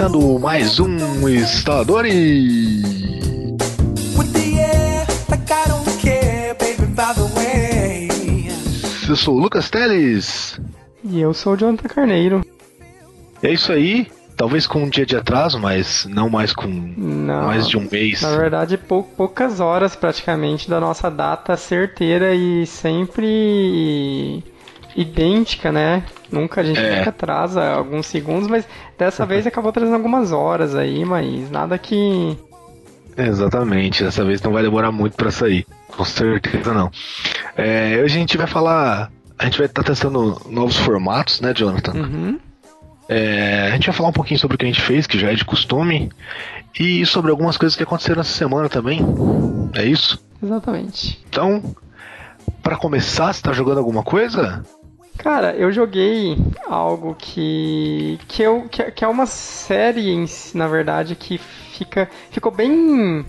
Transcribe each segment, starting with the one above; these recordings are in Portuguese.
Começando mais um instalador e eu sou o Lucas Teles. E eu sou o Jonathan Carneiro. É isso aí. Talvez com um dia de atraso, mas não mais com Não, mais de um mês. Na verdade, pou- poucas horas praticamente da nossa data certeira e sempre idêntica, né? Nunca a gente É. nunca atrasa alguns segundos, mas dessa vez acabou trazendo algumas horas aí, mas nada que Exatamente, dessa vez não vai demorar muito pra sair. Com certeza não. É, hoje a gente vai falar. A gente vai estar testando novos formatos, né, Jonathan? Uhum. É, a gente vai falar um pouquinho sobre o que a gente fez, que já é de costume, e sobre algumas coisas que aconteceram essa semana também. É isso? Exatamente. Então, pra começar, você tá jogando alguma coisa? Cara, eu joguei algo que que, eu, que, que é uma série em si, na verdade que fica ficou bem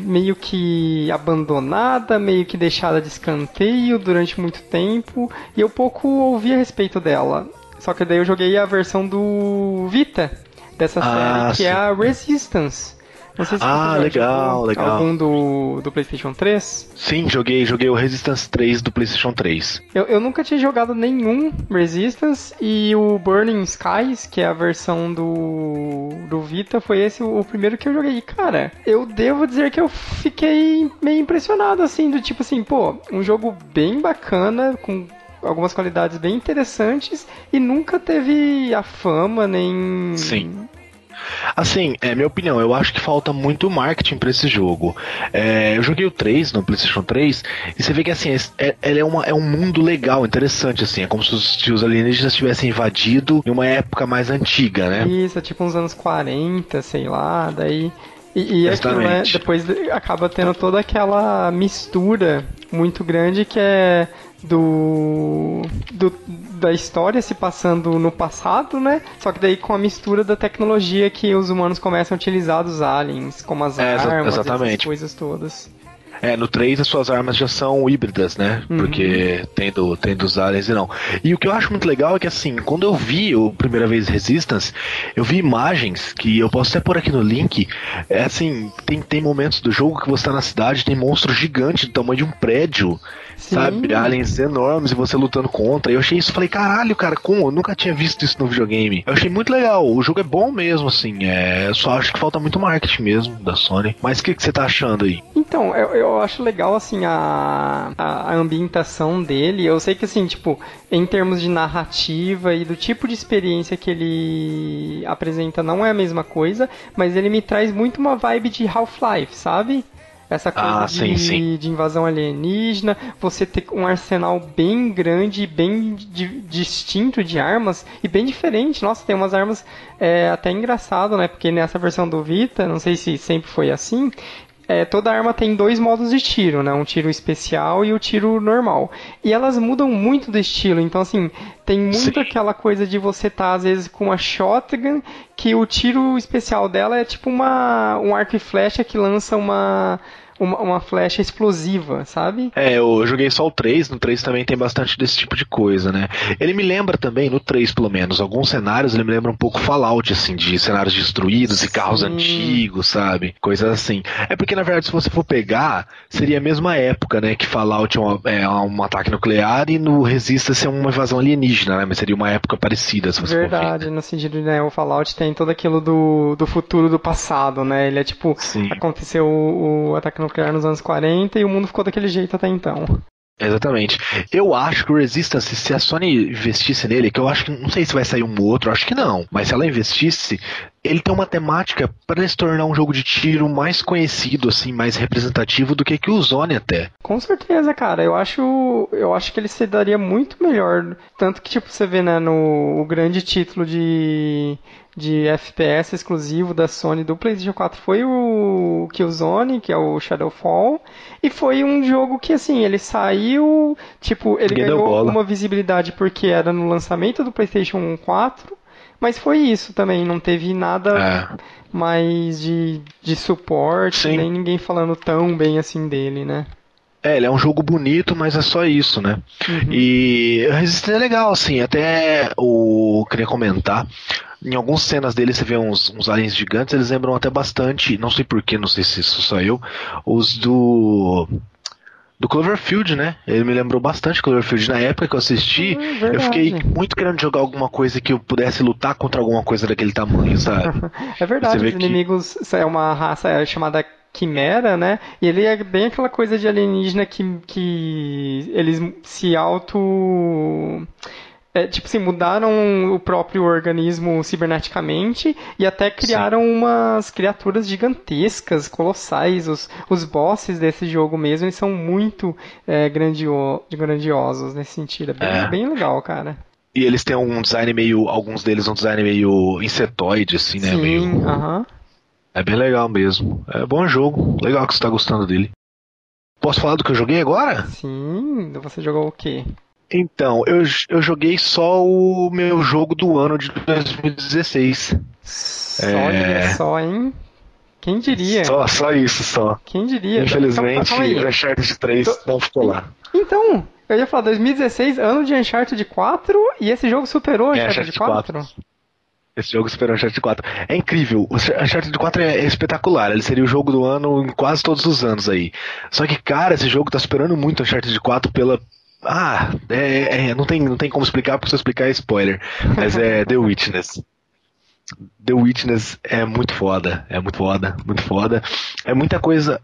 meio que abandonada, meio que deixada de escanteio durante muito tempo e eu pouco ouvi a respeito dela. Só que daí eu joguei a versão do Vita dessa Ah, série, que sim. é a Resistance. Não sei se Ah, legal, legal. algum do, do PlayStation 3. Sim, joguei, joguei o Resistance 3 do PlayStation 3. Eu, eu nunca tinha jogado nenhum Resistance e o Burning Skies, que é a versão do, do Vita, foi esse o, o primeiro que eu joguei. E, cara, eu devo dizer que eu fiquei meio impressionado, assim, do tipo assim, pô, um jogo bem bacana, com algumas qualidades bem interessantes e nunca teve a fama nem. Sim. Assim, é minha opinião, eu acho que falta muito marketing pra esse jogo. É, eu joguei o 3 no PlayStation 3 e você vê que assim, é, ele é, uma, é um mundo legal, interessante, assim. É como se os, se os alienígenas tivessem invadido em uma época mais antiga, né? Isso, é tipo uns anos 40, sei lá, daí. E, e aquilo, né, depois acaba tendo toda aquela mistura muito grande que é do, do da história se passando no passado, né? Só que daí com a mistura da tecnologia que os humanos começam a utilizar dos aliens, como as É, armas, essas exatamente. coisas todas. É, no 3 as suas armas já são híbridas, né? Uhum. Porque tem, do, tem dos aliens e não. E o que eu acho muito legal é que, assim, quando eu vi a primeira vez Resistance, eu vi imagens que eu posso até pôr aqui no link. É assim, tem, tem momentos do jogo que você tá na cidade, tem monstros gigantes do tamanho de um prédio, Sim. sabe? Aliens enormes e você lutando contra. Eu achei isso, falei, caralho, cara, como? Eu nunca tinha visto isso no videogame. Eu achei muito legal. O jogo é bom mesmo, assim. É, só acho que falta muito marketing mesmo da Sony. Mas o que, que você tá achando aí? Então, eu, eu acho legal, assim, a, a, a ambientação dele. Eu sei que, assim, tipo, em termos de narrativa e do tipo de experiência que ele apresenta não é a mesma coisa, mas ele me traz muito uma vibe de Half-Life, sabe? Essa coisa Ah, de, sim, sim. de invasão alienígena, você ter um arsenal bem grande, bem di- distinto de armas e bem diferente. Nossa, tem umas armas é, até engraçado, né? Porque nessa versão do Vita, não sei se sempre foi assim, é, toda arma tem dois modos de tiro, né? Um tiro especial e o tiro normal. E elas mudam muito do estilo, então assim, tem muito Sim. aquela coisa de você estar às vezes com uma shotgun, que o tiro especial dela é tipo uma um arco e flecha que lança uma uma, uma flecha explosiva, sabe? É, eu joguei só o 3, no 3 também tem bastante desse tipo de coisa, né? Ele me lembra também, no 3 pelo menos, alguns cenários ele me lembra um pouco Fallout, assim, de cenários destruídos e carros Sim. antigos, sabe? Coisas assim. É porque, na verdade, se você for pegar, seria a mesma época, né? Que Fallout é, uma- é um ataque nuclear e no Resistance é uma invasão alienígena, né? Mas seria uma época parecida, se você for ver. Verdade, no sentido, né, o Fallout tem todo aquilo do, do futuro do passado, né? Ele é tipo, Sim. aconteceu o, o ataque nuclear nos anos 40 e o mundo ficou daquele jeito até então. Exatamente. Eu acho que o Resistance, se a Sony investisse nele, que eu acho que não sei se vai sair um ou outro, acho que não, mas se ela investisse, ele tem uma temática para se tornar um jogo de tiro mais conhecido, assim, mais representativo do que que o Zone até. Com certeza, cara. Eu acho, eu acho que ele se daria muito melhor. Tanto que, tipo, você vê, né, no o grande título de, de FPS exclusivo da Sony do PlayStation 4 foi o Killzone, que é o Shadowfall. E foi um jogo que, assim, ele saiu, tipo, ele Ninguém ganhou uma visibilidade porque era no lançamento do PlayStation 4. Mas foi isso também, não teve nada É. mais de, de suporte, Sim. nem ninguém falando tão bem assim dele, né? É, ele é um jogo bonito, mas é só isso, né? Uhum. E Resistance é legal, assim, até o queria comentar. em algumas cenas dele você vê uns, uns aliens gigantes, eles lembram até bastante, não sei porquê, não sei se isso eu, os do do Cloverfield, né? Ele me lembrou bastante Cloverfield. Na época que eu assisti, Hum, eu fiquei muito querendo jogar alguma coisa que eu pudesse lutar contra alguma coisa daquele tamanho, sabe? É verdade, os que- inimigos é uma raça chamada Quimera, né? E ele é bem aquela coisa de alienígena que, que eles se auto. É, tipo assim, mudaram o próprio organismo ciberneticamente e até criaram umas criaturas gigantescas, colossais. Os, os bosses desse jogo mesmo, eles são muito é, grandio, grandiosos nesse sentido. É bem, É. bem legal, cara. E eles têm um design meio. Alguns deles um design meio insetoide, assim, né? Sim, Meio, aham. É bem legal mesmo. É bom jogo. Legal que você tá gostando dele. Posso falar do que eu joguei agora? Sim, você jogou o quê? Então, eu, eu joguei só o meu jogo do ano de 2016. Só, É. só, hein? Quem diria? Só, só isso, só. Quem diria? Infelizmente, Então, Uncharted 3 Tô- não ficou lá. Então, eu ia falar 2016, ano de Uncharted 4, e esse jogo superou É, Uncharted Uncharted 4. Esse jogo superou Uncharted 4. É incrível. O Uncharted 4 é, é espetacular. Ele seria o jogo do ano em quase todos os anos aí. Só que, cara, esse jogo tá superando muito o Uncharted 4 pela. Ah, é, é, não, tem, não tem como explicar, porque se eu explicar é spoiler. Mas é The Witness. The Witness é muito foda. É muito foda, muito foda. É muita coisa.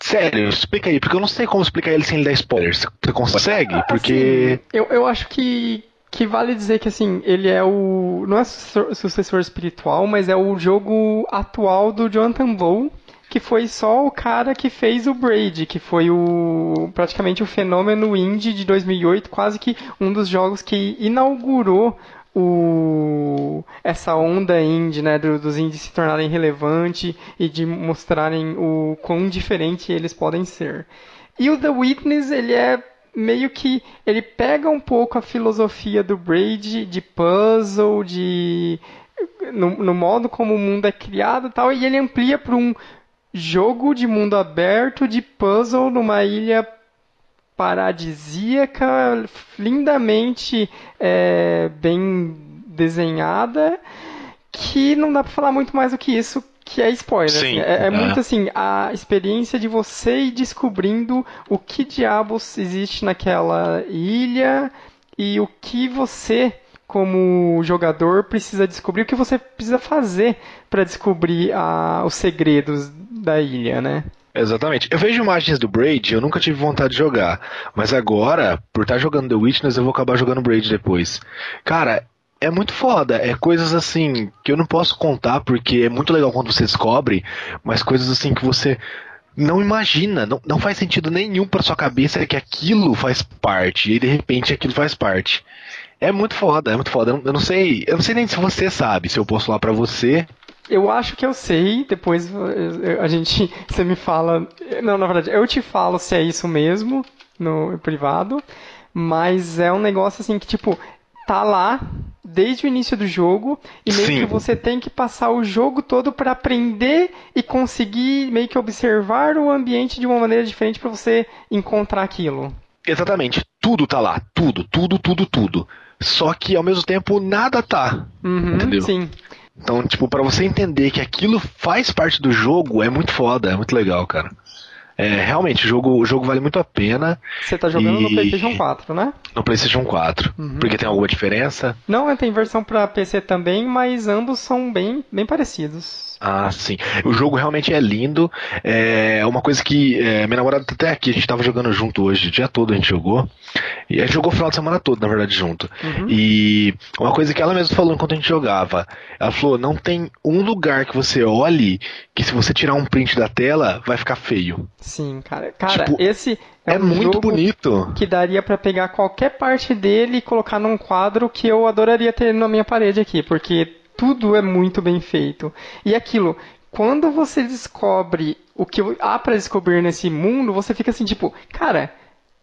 Sério, explica aí, porque eu não sei como explicar ele sem ele dar spoilers. Você consegue? Porque. Assim, eu, eu acho que, que vale dizer que assim, ele é o. Não é sucessor, espiritual, mas é o jogo atual do Jonathan Blow, que foi só o cara que fez o Braid, que foi o praticamente o fenômeno indie de 2008, quase que um dos jogos que inaugurou o essa onda indie, né, do- dos indies se tornarem relevantes e de mostrarem o quão diferente eles podem ser. E o The Witness, ele é meio que ele pega um pouco a filosofia do Braid de puzzle, de no, no modo como o mundo é criado e tal, e ele amplia para um jogo de mundo aberto de puzzle numa ilha paradisíaca, lindamente é, bem desenhada, que não dá pra falar muito mais do que isso, que é spoiler. Sim, assim. é, é é. muito assim, a experiência de você ir descobrindo o que diabos existe naquela ilha e o que você, como jogador, precisa descobrir, o que você precisa fazer pra descobrir ah, os segredos da ilha, né? Exatamente. Eu vejo imagens do Braid, eu nunca tive vontade de jogar. Mas agora, por estar jogando The Witness, eu vou acabar jogando Braid depois. Cara, é muito foda. É coisas assim que eu não posso contar porque é muito legal quando você descobre, mas coisas assim que você não imagina, não, não faz sentido nenhum pra sua cabeça que aquilo faz parte. E de repente aquilo faz parte. É muito foda, é muito foda. Eu não, eu não sei, eu não sei nem se você sabe, se eu posso falar pra você. Eu acho que eu sei, depois a gente, você me fala, não, na verdade, eu te falo se é isso mesmo no privado, mas é um negócio assim que tipo tá lá desde o início do jogo e meio Sim. que você tem que passar o jogo todo para aprender e conseguir meio que observar o ambiente de uma maneira diferente para você encontrar aquilo. Exatamente, tudo tá lá, tudo, tudo, tudo, tudo. Só que ao mesmo tempo nada tá. Uhum, Entendeu? Sim. Então, tipo, pra você entender que aquilo faz parte do jogo, é muito foda, é muito legal, cara. É, realmente, o jogo, o jogo vale muito a pena Você tá jogando no E- PlayStation 4, né? no PlayStation 4. Uhum. Porque tem alguma diferença? Não, tem versão para PC também, mas ambos são bem, bem parecidos. Ah, sim. O jogo realmente é lindo. É uma coisa que é, minha namorada tá até aqui, a gente tava jogando junto hoje, o dia todo a gente jogou. E a gente jogou o final de semana todo, na verdade, junto. Uhum. E uma coisa que ela mesma falou enquanto a gente jogava, ela falou: não tem um lugar que você olhe que se você tirar um print da tela, vai ficar feio. Sim, cara. Cara, Tipo, esse É, é, um muito bonito. que daria pra pegar qualquer parte dele e colocar num quadro que eu adoraria ter na minha parede aqui, porque tudo é muito bem feito. E aquilo, quando você descobre o que há pra descobrir nesse mundo, você fica assim, tipo, cara,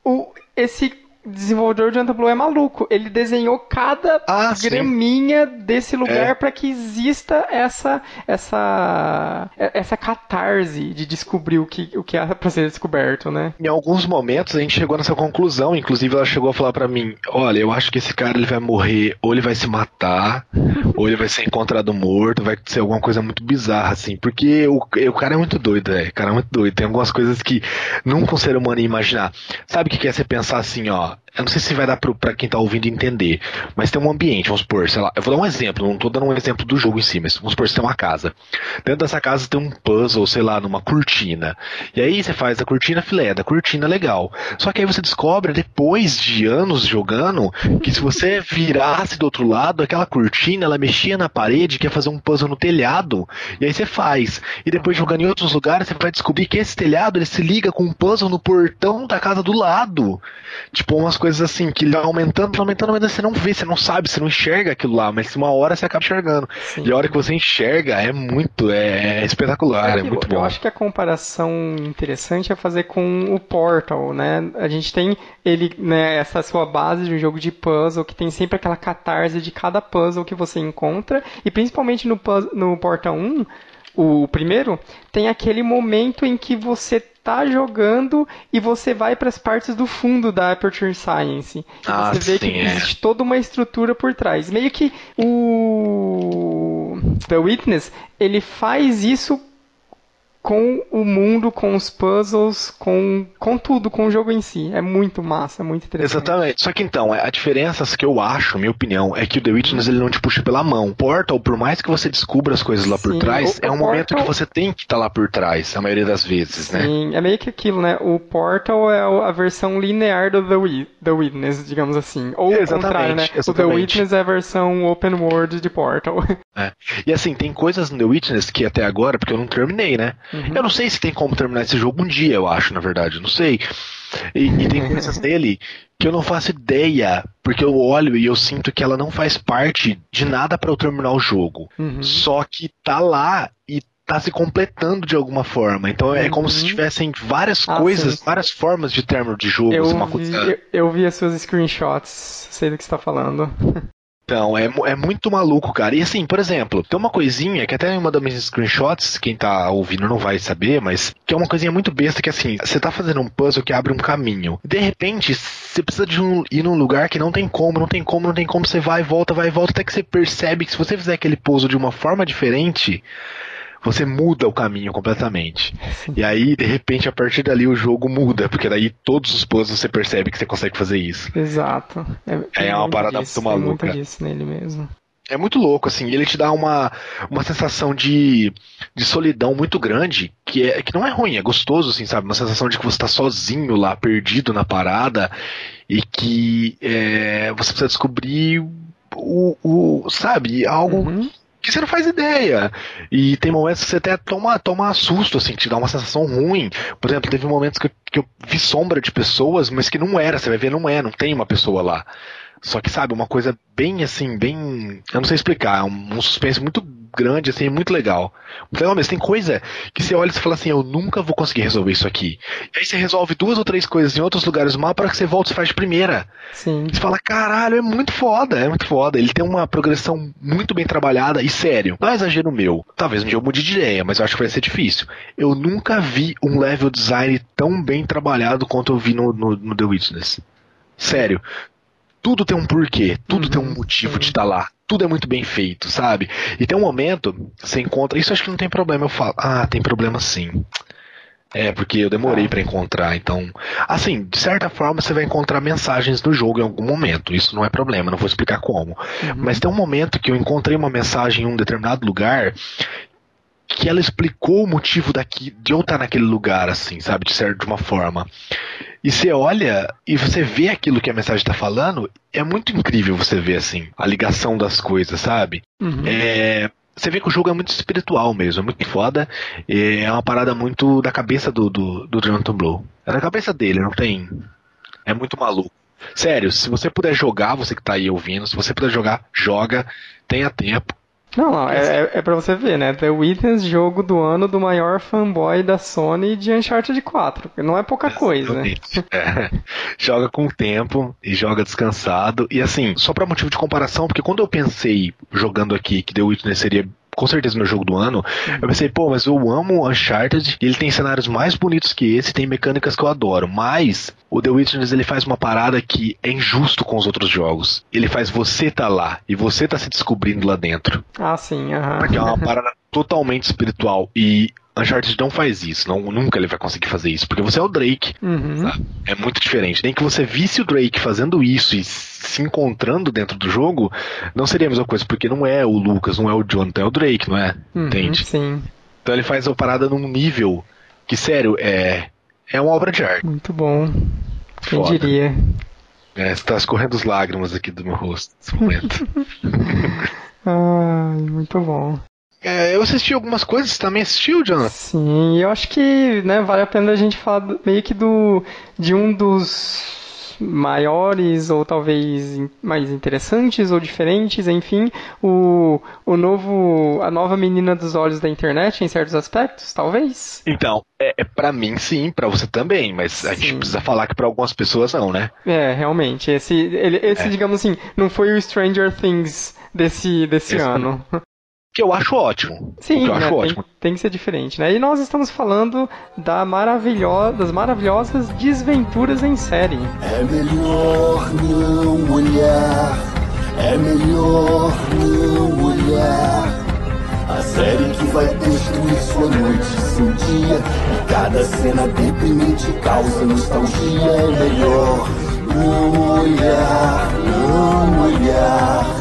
o, esse desenvolvedor de Antoblow é maluco. Ele desenhou cada ah, graminha sim. desse lugar é. para que exista essa essa essa catarse de descobrir o que o que é para ser descoberto, né? Em alguns momentos a gente chegou nessa conclusão, inclusive ela chegou a falar para mim: "Olha, eu acho que esse cara ele vai morrer, ou ele vai se matar, ou ele vai ser encontrado morto, vai ser alguma coisa muito bizarra assim, porque o, o cara é muito doido, é, o cara é muito doido. Tem algumas coisas que nunca um ser humano ia imaginar. Sabe o que é você pensar assim, ó, not eu não sei se vai dar para quem tá ouvindo entender, mas tem um ambiente, vamos supor, sei lá, eu vou dar um exemplo, não tô dando um exemplo do jogo em si, mas vamos supor que tem uma casa. Dentro dessa casa tem um puzzle, sei lá, numa cortina. E aí você faz a cortina filé, da cortina legal. Só que aí você descobre, depois de anos jogando, que se você virasse do outro lado, aquela cortina, ela mexia na parede, quer fazer um puzzle no telhado, e aí você faz. E depois jogando em outros lugares, você vai descobrir que esse telhado, ele se liga com um puzzle no portão da casa do lado. Tipo, umas coisas assim, que ele vai aumentando, aumentando, mas você não vê, você não sabe, você não enxerga aquilo lá, mas uma hora você acaba enxergando. Sim. E a hora que você enxerga é muito, é, é espetacular, é, é muito bom. Eu acho que a comparação interessante é fazer com o Portal, né? A gente tem ele, né, essa sua base de um jogo de puzzle que tem sempre aquela catarse de cada puzzle que você encontra, e principalmente no, no Portal 1, o primeiro, tem aquele momento em que você tá jogando e você vai para as partes do fundo da Aperture Science. Ah, você vê sim, que é. existe toda uma estrutura por trás. Meio que o The Witness, ele faz isso com o mundo, com os puzzles, com, com tudo, com o jogo em si. É muito massa, muito interessante. Exatamente. Só que então, a diferença que eu acho, minha opinião, é que o The Witness ele não te puxa pela mão. Portal, por mais que você descubra as coisas lá Sim, por trás, o, é um Portal... momento que você tem que estar tá lá por trás, a maioria das vezes, Sim, né? Sim, é meio que aquilo, né? O Portal é a versão linear do The, The Witness, digamos assim. Ou o contrário, né? Exatamente. O The Witness é a versão open world de Portal. É. E assim, tem coisas no The Witness que até agora, porque eu não terminei, né? Uhum. Eu não sei se tem como terminar esse jogo um dia, eu acho, na verdade, não sei. E, e tem coisas dele que eu não faço ideia, porque eu olho e eu sinto que ela não faz parte de nada para eu terminar o jogo. Uhum. Só que tá lá e tá se completando de alguma forma. Então uhum. é como se uhum. tivessem várias ah, coisas, sim. várias formas de término de jogo. Eu, assim, vi, eu, eu vi as suas screenshots, sei do que você tá falando. Então, é, é muito maluco, cara. E assim, por exemplo, tem uma coisinha que até uma das minhas screenshots, quem tá ouvindo não vai saber, mas que é uma coisinha muito besta que assim, você tá fazendo um puzzle que abre um caminho. De repente, você precisa de um, ir num lugar que não tem como, não tem como, não tem como, você vai e volta, vai e volta, até que você percebe que se você fizer aquele puzzle de uma forma diferente, você muda o caminho completamente. E aí, de repente, a partir dali o jogo muda, porque daí todos os puzzles você percebe que você consegue fazer isso. Exato. É, é uma parada disso, muito maluca. Tem disso nele mesmo. É muito louco, assim, ele te dá uma, uma sensação de, de solidão muito grande, que, é, que não é ruim, é gostoso, assim, sabe? Uma sensação de que você está sozinho lá, perdido na parada, e que é, você precisa descobrir o, o sabe, algo uhum você não faz ideia. E tem momentos que você até toma, toma susto, assim, te dá uma sensação ruim. Por exemplo, teve momentos que eu, que eu vi sombra de pessoas, mas que não era, você vai ver, não é, não tem uma pessoa lá. Só que, sabe, uma coisa bem assim, bem. Eu não sei explicar, é um suspense muito grande, assim, muito legal. Muito legal mesmo. Tem coisa que você olha e você fala assim, eu nunca vou conseguir resolver isso aqui. E aí você resolve duas ou três coisas em outros lugares do mapa para que você volte e faz de primeira. Sim. Você fala, caralho, é muito foda, é muito foda. Ele tem uma progressão muito bem trabalhada e sério. Não é exagero meu. Talvez um dia eu mude de ideia, mas eu acho que vai ser difícil. Eu nunca vi um level design tão bem trabalhado quanto eu vi no, no, no The Witness. Sério tudo tem um porquê, tudo uhum, tem um uhum. motivo de estar tá lá. Tudo é muito bem feito, sabe? E tem um momento, você encontra. Isso acho que não tem problema. Eu falo, ah, tem problema sim. É, porque eu demorei ah. para encontrar, então. Assim, de certa forma você vai encontrar mensagens no jogo em algum momento. Isso não é problema, não vou explicar como. Uhum. Mas tem um momento que eu encontrei uma mensagem em um determinado lugar que ela explicou o motivo daqui, de eu estar naquele lugar, assim, sabe? De certa de uma forma. E você olha e você vê aquilo que a mensagem está falando, é muito incrível você ver, assim, a ligação das coisas, sabe? Uhum. É, você vê que o jogo é muito espiritual mesmo, é muito foda. É uma parada muito da cabeça do, do, do Jonathan Blow. É da cabeça dele, não tem. É muito maluco. Sério, se você puder jogar, você que tá aí ouvindo, se você puder jogar, joga, tenha tempo Não, não, é, é, é pra você ver, né? The Witness, jogo do ano do maior fanboy da Sony de Uncharted 4. Não é pouca coisa. né? É. Joga com o tempo e joga descansado. E assim, só pra motivo de comparação, porque quando eu pensei jogando aqui que The Witness seria com certeza meu jogo do ano, eu pensei, pô, mas eu amo Uncharted, ele tem cenários mais bonitos que esse, tem mecânicas que eu adoro, mas o The Witness ele faz uma parada que é injusto com os outros jogos. Ele faz você tá lá e você tá se descobrindo lá dentro. Ah, sim, aham. Porque é uma parada totalmente espiritual e Uncharted não faz isso, não, nunca ele vai conseguir fazer isso, porque você é o Drake. Uhum. Tá? É muito diferente. Nem que você visse o Drake fazendo isso e se encontrando dentro do jogo, não seria a mesma coisa, porque não é o Lucas, não é o Jonathan, é o Drake, não é? Uhum, Entende? Sim, Então ele faz a parada num nível que, sério, é, é uma obra de arte. muito bom. Quem Foda. diria? É, está escorrendo as lágrimas aqui do meu rosto nesse momento. Ai, muito bom. É, eu assisti algumas coisas, você também assistiu, Jonathan? Sim, eu acho que né, vale a pena a gente falar do- meio que do de um dos maiores ou talvez mais interessantes ou diferentes, enfim, o, o novo a nova menina dos olhos da internet em certos aspectos, talvez. Então, é, é para mim sim, pra você também, mas a gente Sim. precisa falar que pra algumas pessoas não, né? É, realmente, esse ele, esse É. digamos assim, não foi o Stranger Things desse desse Esse ano. Que eu acho ótimo. Sim, que eu né, acho tem, ótimo. tem que ser diferente, né? E nós estamos falando da maravilho das maravilhosas desventuras em série. É melhor não olhar, é melhor não olhar. A série que vai destruir sua noite, seu dia. E cada cena deprimente causa nostalgia. É melhor não olhar, não olhar.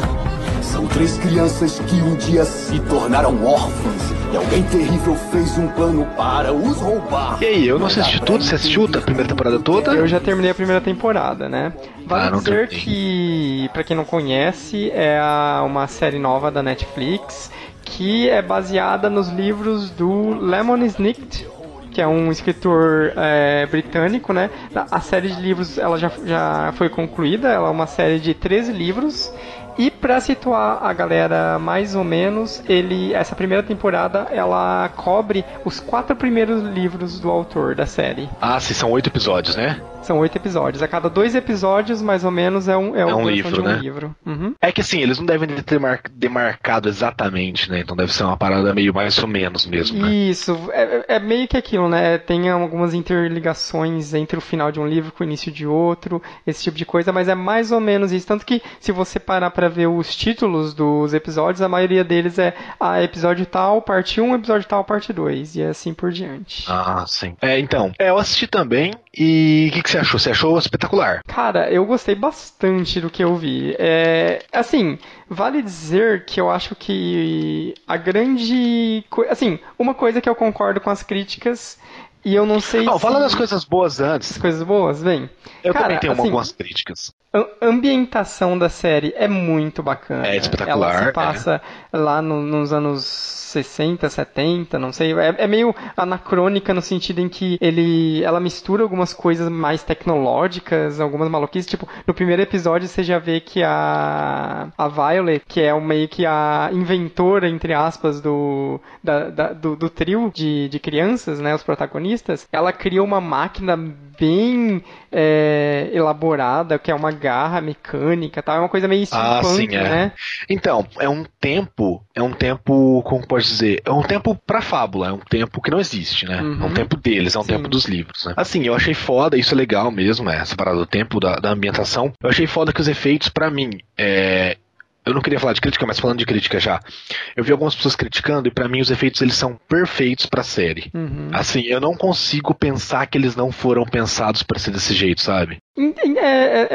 Três crianças que um dia se tornaram órfãs. E alguém terrível fez um plano para os roubar. E aí, eu não assisti tudo, você assistiu a primeira temporada toda? Eu já terminei a primeira temporada, né? Vale Ah, não dizer que, pra quem não conhece, é a- uma série nova da Netflix que é baseada nos livros do Lemon Snicket, que é um escritor é, britânico, né? A a série de livros ela já, já foi concluída, ela é uma série de 13 livros. E pra situar a galera mais ou menos, ele essa primeira temporada ela cobre os quatro primeiros livros do autor da série. Ah, sim, são oito episódios, né? São oito episódios. A cada dois episódios, mais ou menos, é um, é um uma versão livro, de um né? livro. Uhum. É que assim, eles não devem ter mar- demarcado exatamente, né? Então deve ser uma parada meio mais ou menos mesmo, né? Isso, é, é meio que aquilo, né? Tem algumas interligações entre o final de um livro com o início de outro, esse tipo de coisa, mas é mais ou menos isso. Tanto que, se você parar pra ver os títulos dos episódios, a maioria deles é ah, episódio tal, parte 1, episódio tal, parte 2, e assim por diante. Ah, sim. É, então, é, eu assisti também e o que, que você achou? Você achou espetacular? Cara, eu gostei bastante do que eu vi. É, assim, vale dizer que eu acho que a grande. Assim, uma coisa que eu concordo com as críticas, e eu não sei Não, se. fala das coisas boas antes. coisas boas, bem. Eu Cara, também tenho assim, algumas críticas. A ambientação da série é muito bacana. É espetacular, Ela se passa lá no- nos anos 60, 70, não sei. É, é meio anacrônica no sentido em que ele, ela mistura algumas coisas mais tecnológicas, algumas maluquices. Tipo, no primeiro episódio você já vê que a, a Violet, que é meio que a inventora, entre aspas, do, da- da- do, do trio de, de crianças, né, os protagonistas, ela cria uma máquina bem é, elaborada, que é uma garra mecânica, tal. É uma coisa meio Ah, steampunk, sim, é. né? Então, é um tempo, é um tempo, como pode dizer, é um tempo pra fábula, é um tempo que não existe, né? Uhum. É um tempo deles, é um Sim. tempo dos livros, né? Assim, eu achei foda, isso é legal mesmo, é, essa parada do tempo, da, da ambientação. Eu achei foda que os efeitos, pra mim, é... Eu não queria falar de crítica, mas falando de crítica já. Eu vi algumas pessoas criticando e pra mim os efeitos eles são perfeitos pra série. Uhum. Assim, eu não consigo pensar que eles não foram pensados pra ser desse jeito, sabe? É,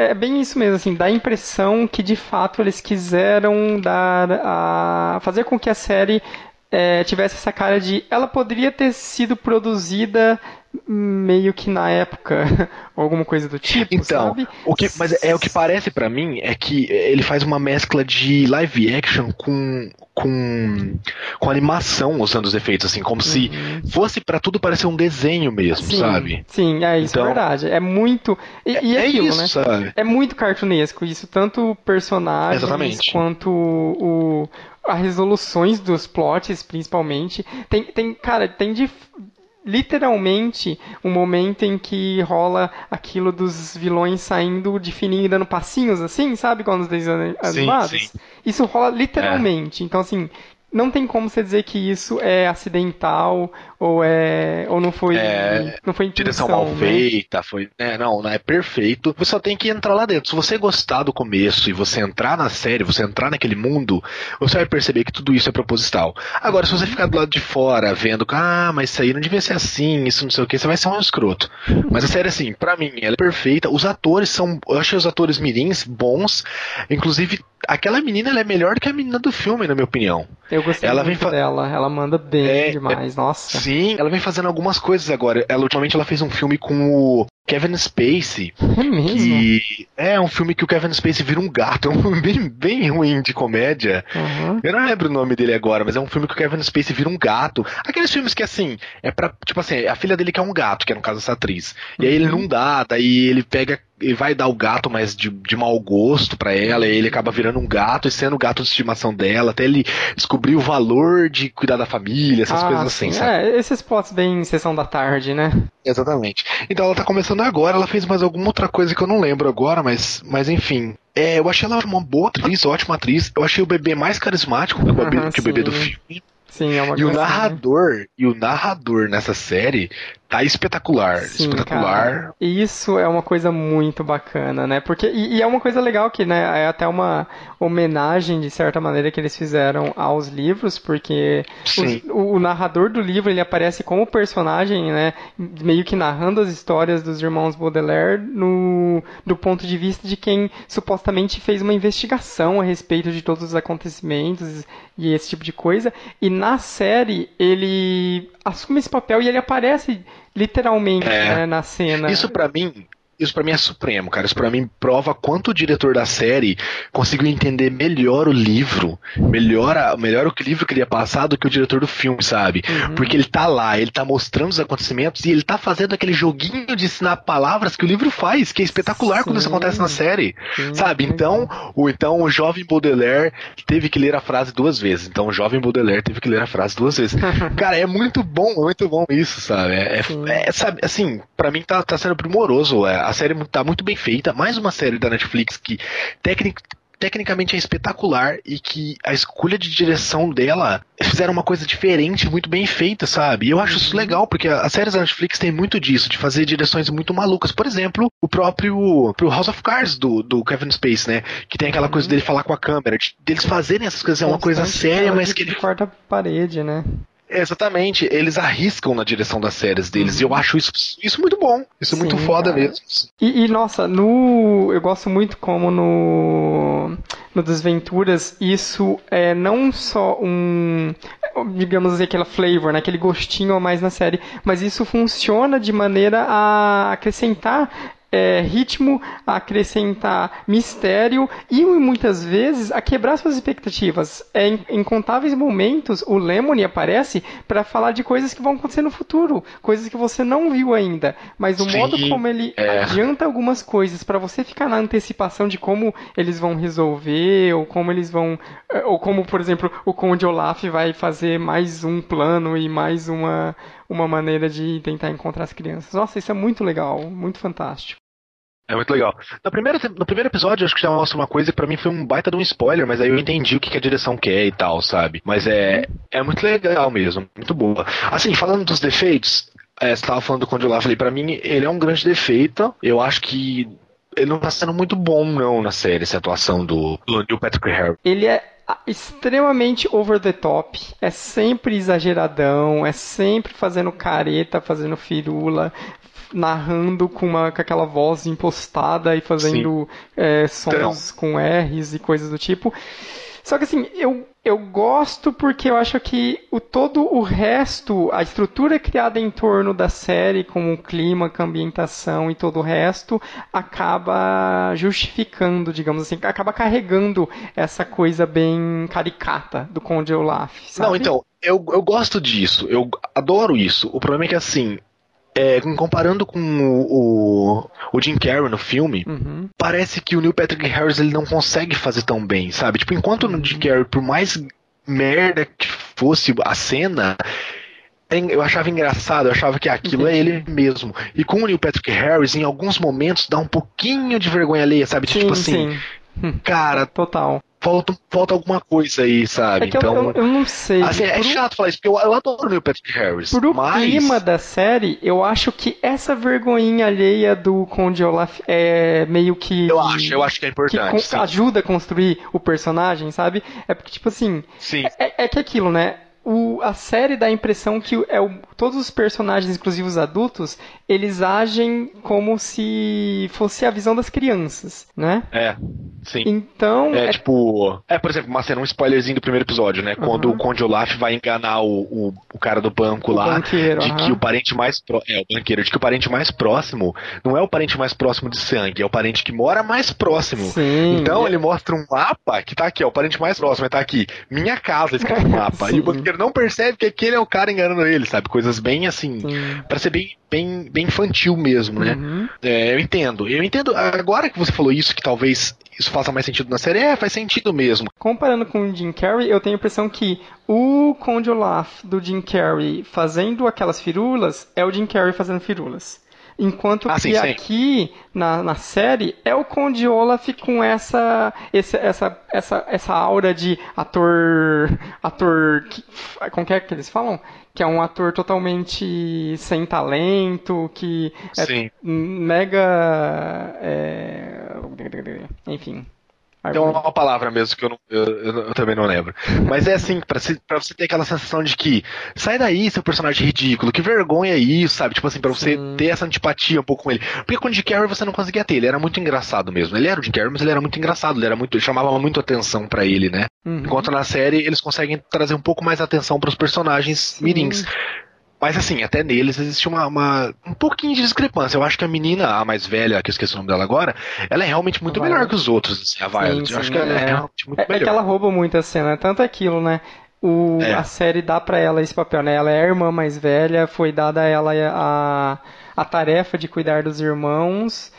é- é bem isso mesmo, assim, dá a impressão que de fato eles quiseram dar a fazer com que a série é, tivesse essa cara de ela poderia ter sido produzida meio que na época, ou alguma coisa do tipo, então, sabe? O que, mas é o que parece para mim é que ele faz uma mescla de live action com com, com animação usando os efeitos, assim, como uhum. se fosse para tudo parecer um desenho mesmo, sim, sabe? Sim, é isso, é então, é verdade. É muito. E, é, e aquilo, é isso, né? Sabe? É muito cartunesco, isso, tanto personagens Exatamente. quanto o, as resoluções dos plots, principalmente. Tem, tem cara, tem de, literalmente um momento em que rola aquilo dos vilões saindo de fininho e dando passinhos assim, sabe? Quando os desenhos animados. Sim, sim. Isso rola literalmente. É. Então, assim, não tem como você dizer que isso é acidental ou é ou não foi é, não foi direção mal né? feita foi é, não não é perfeito. Você só tem que entrar lá dentro. Se você gostar do começo e você entrar na série você entrar naquele mundo você vai perceber que tudo isso é proposital. Agora se você ficar do lado de fora vendo ah mas isso aí não devia ser assim isso não sei o que você vai ser um escroto. Mas a série assim para mim ela é perfeita. Os atores são eu achei os atores mirins bons. Inclusive aquela menina ela é melhor do que a menina do filme na minha opinião. Eu gostei ela muito vem dela. Ela manda bem é, demais. É, nossa Sim, ela vem fazendo algumas coisas agora. Ela ultimamente ela fez um filme com o Kevin Spacey. É mesmo? Que é um filme que o Kevin Spacey vira um gato. É um filme bem, bem ruim de comédia. Uhum. Eu não lembro o nome dele agora, mas é um filme que o Kevin Spacey vira um gato. Aqueles filmes que, assim, é pra. Tipo assim, a filha dele que é um gato, que é no caso essa atriz. E aí ele uhum. não dá, daí ele pega ele vai dar o gato, mas de, de mau gosto para ela, e ele acaba virando um gato e sendo o gato de estimação dela, até ele descobrir o valor de cuidar da família, essas ah, coisas assim, sim. sabe? É, esses plots bem sessão da tarde, né? Exatamente. Então ela tá começando agora, ela fez mais alguma outra coisa que eu não lembro agora, mas, mas enfim. É, eu achei ela uma boa atriz, ótima atriz. Eu achei o bebê mais carismático que o bebê, que o bebê do filme. Sim, é uma e o narrador, e o narrador nessa série tá espetacular. Sim, espetacular. Cara. Isso é uma coisa muito bacana, né? Porque, e, e, é uma coisa legal que, né, é até uma homenagem, de certa maneira, que eles fizeram aos livros, porque os, o, o, narrador do livro, ele aparece como personagem, né, meio que narrando as histórias dos irmãos Baudelaire no, do ponto de vista de quem supostamente fez uma investigação a respeito de todos os acontecimentos e esse tipo de coisa. E na série, ele assume esse papel e ele aparece literalmente é, né, na cena. Isso para mim isso para mim é supremo, cara. Isso para mim prova quanto o diretor da série conseguiu entender melhor o livro, melhor, a, melhor o que o livro queria passar do que o diretor do filme, sabe? Uhum. Porque ele tá lá, ele tá mostrando os acontecimentos e ele tá fazendo aquele joguinho de ensinar palavras que o livro faz, que é espetacular Sim. quando isso acontece na série, Sim. sabe? Então, o então o jovem Baudelaire teve que ler a frase duas vezes. Então, o jovem Baudelaire teve que ler a frase duas vezes. cara, é muito bom, é muito bom isso, sabe? É, é, é sabe, assim, para mim tá, tá sendo primoroso. É, a série tá muito bem feita. Mais uma série da Netflix que tecnic, tecnicamente é espetacular e que a escolha de direção dela fizeram uma coisa diferente, muito bem feita, sabe? E eu acho isso uhum. legal, porque as séries da Netflix tem muito disso, de fazer direções muito malucas. Por exemplo, o próprio pro House of Cards do, do Kevin Space, né? Que tem aquela coisa uhum. dele falar com a câmera, de, deles fazerem essas coisas, é uma coisa séria, mas que ele. Quarta parede, né? Exatamente, eles arriscam na direção das séries deles uhum. e eu acho isso, isso muito bom, isso Sim, muito foda cara. mesmo. E, e, nossa, no eu gosto muito como no no Desventuras isso é não só um digamos assim aquela flavor, né, aquele gostinho a mais na série, mas isso funciona de maneira a acrescentar é, ritmo, a acrescentar mistério e muitas vezes a quebrar suas expectativas. É, em incontáveis momentos o Lemony aparece para falar de coisas que vão acontecer no futuro, coisas que você não viu ainda, mas o Sim, modo como ele é. adianta algumas coisas para você ficar na antecipação de como eles vão resolver ou como eles vão é, ou como por exemplo o Conde Olaf vai fazer mais um plano e mais uma uma maneira de tentar encontrar as crianças. Nossa, isso é muito legal, muito fantástico. É muito legal. No primeiro, no primeiro episódio, acho que já mostra uma coisa que pra mim foi um baita de um spoiler, mas aí eu entendi o que, que a direção quer e tal, sabe? Mas é, é muito legal mesmo, muito boa. Assim, falando dos defeitos, é, você tava falando do Conde Olaf ali, pra mim ele é um grande defeito. Eu acho que ele não tá sendo muito bom, não, na série, essa atuação do, do Patrick Harris. Ele é extremamente over the top, é sempre exageradão, é sempre fazendo careta, fazendo firula, narrando com, uma, com aquela voz impostada e fazendo é, sons então. com R's e coisas do tipo. Só que assim, eu, eu gosto porque eu acho que o todo o resto, a estrutura criada em torno da série, como o clima, com a ambientação e todo o resto, acaba justificando, digamos assim, acaba carregando essa coisa bem caricata do Conde Olaf. Sabe? Não, então, eu, eu gosto disso, eu adoro isso. O problema é que assim, é, comparando com o, o, o, Jim Carrey no filme, uhum. parece que o Neil Patrick Harris ele não consegue fazer tão bem, sabe? Tipo, enquanto no Jim Carrey, por mais merda que fosse a cena, eu achava engraçado, eu achava que aquilo é ele mesmo. E com o Neil Patrick Harris, em alguns momentos, dá um pouquinho de vergonha alheia, sabe? Sim, tipo assim, sim. cara, total falta, falta alguma coisa aí, sabe? É então, eu, eu, eu, não sei. Assim, é chato falar isso, porque eu, eu adoro o Neil Patrick Harris. Pro mas... clima da série, eu acho que essa vergonhinha alheia do Conde Olaf é meio que. Eu acho, eu acho que é importante. Que ajuda a construir o personagem, sabe? É porque, tipo assim. Sim. É, é que aquilo, né? O, a série dá a impressão que é o, todos os personagens, inclusive os adultos, eles agem como se fosse a visão das crianças, né? É, sim. Então. É, é... tipo. É, por exemplo, uma cena, um spoilerzinho do primeiro episódio, né? Quando uhum. o Conde Olaf vai enganar o, o, o cara do banco o lá. Banqueiro, de uhum. que o parente mais. Pro... É, o banqueiro, de que o parente mais próximo não é o parente mais próximo de sangue, é o parente que mora mais próximo. Sim. Então ele mostra um mapa que tá aqui, ó. O parente mais próximo tá aqui. Minha casa escrito no mapa. e o banqueiro não percebe que aquele é o cara enganando ele, sabe? Coisas bem assim. Sim. Pra ser bem, bem, bem infantil mesmo, né? Uhum. É, eu entendo. Eu entendo. Agora que você falou isso, que talvez isso faça mais sentido na série, é, faz sentido mesmo. Comparando com o Jim Carrey, eu tenho a impressão que o Conde Olaf do Jim Carrey fazendo aquelas firulas é o Jim Carrey fazendo firulas. Enquanto Ah, que sim, sim. aqui na, na série é o Conde Olaf com essa, esse- essa, essa, essa aura de ator. ator. que- Como que é que eles falam? Que é um ator totalmente sem talento, que é Sim. mega. é, enfim. Tem uma palavra mesmo que eu, não- eu- eu- também não lembro. Mas é assim, pra, se- pra você ter aquela sensação de que sai daí, seu personagem ridículo, que vergonha é isso, sabe? Tipo assim, pra você Sim. ter essa antipatia um pouco com ele. Porque com o Jim Carrey você não conseguia ter, ele era muito engraçado mesmo. Ele era o Jim Carrey, mas ele era muito engraçado, ele era muito, ele chamava muito atenção pra ele, né? Uhum. Enquanto na série eles conseguem trazer um pouco mais atenção pros personagens mirins. Mas assim, até neles existe uma, uma- um pouquinho de discrepância. Eu acho que a menina, a mais velha, que eu esqueci o nome dela agora, ela é realmente muito melhor que os outros, assim, a Violet. Sim, eu acho sim, que ela é, é. realmente muito É, é melhor. que ela rouba muito a cena, é tanto aquilo, né? O, É. A série dá pra ela esse papel, né? Ela é a irmã mais velha, foi dada a ela a, a tarefa de cuidar dos irmãos.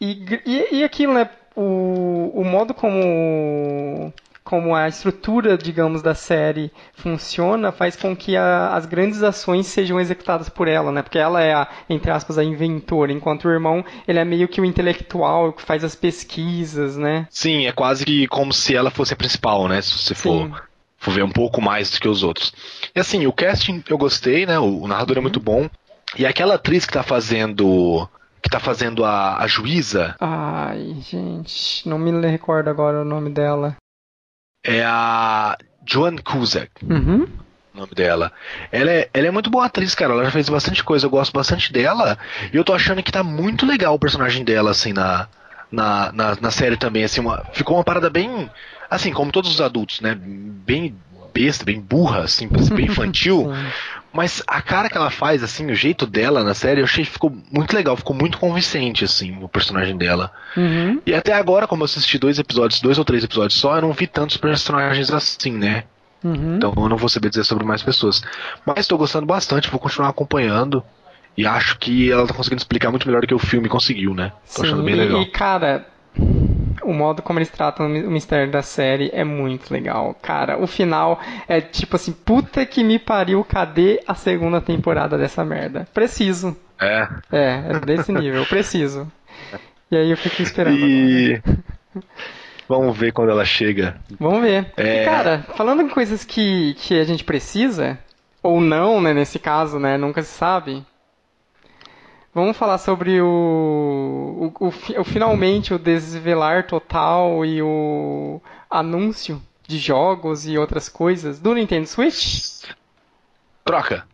E, e, e aquilo, né? O, o modo como, como a estrutura, digamos, da série funciona faz com que a- as grandes ações sejam executadas por ela, né? Porque ela é a, entre aspas, a inventora, enquanto o irmão, ele é meio que o intelectual que faz as pesquisas, né? Sim, é quase que como se ela fosse a principal, né? Se você Sim. for, for ver um pouco mais do que os outros. E assim, o casting eu gostei, né? O, o narrador é muito bom. E aquela atriz que tá fazendo. Que tá fazendo a, a juíza Ai, gente, não me recordo agora o nome dela. É a Joan Cusack. Uhum. o nome dela. Ela é, ela é muito boa atriz, cara. Ela já fez bastante coisa. Eu gosto bastante dela. E eu tô achando que tá muito legal o personagem dela, assim, na, na, na, na série também. Assim, uma, ficou uma parada bem. Assim, como todos os adultos, né? Bem besta, bem burra, assim, bem infantil. Mas a cara que ela faz, assim, o jeito dela na série, eu achei que ficou muito legal. Ficou muito convincente, assim, o personagem dela. Uhum. E até agora, como eu assisti dois episódios, dois ou três episódios só, eu não vi tantos personagens assim, né? Uhum. Então eu não vou saber dizer sobre mais pessoas. Mas estou gostando bastante, vou continuar acompanhando. E acho que ela tá conseguindo explicar muito melhor do que o filme conseguiu, né? Tô achando Sim, bem e- legal. E, cara, o modo como eles tratam o mistério da série é muito legal. Cara, o final é tipo assim, puta que me pariu, cadê a segunda temporada dessa merda? Preciso. É. É, é desse nível, preciso. E aí eu fico esperando. E. Vamos ver quando ela chega. Vamos ver. É. E, cara, falando em coisas que, que a gente precisa, ou não, né, nesse caso, né, nunca se sabe. Vamos falar sobre o, o, o, o finalmente o desvelar total e o anúncio de jogos e outras coisas do Nintendo Switch. Troca.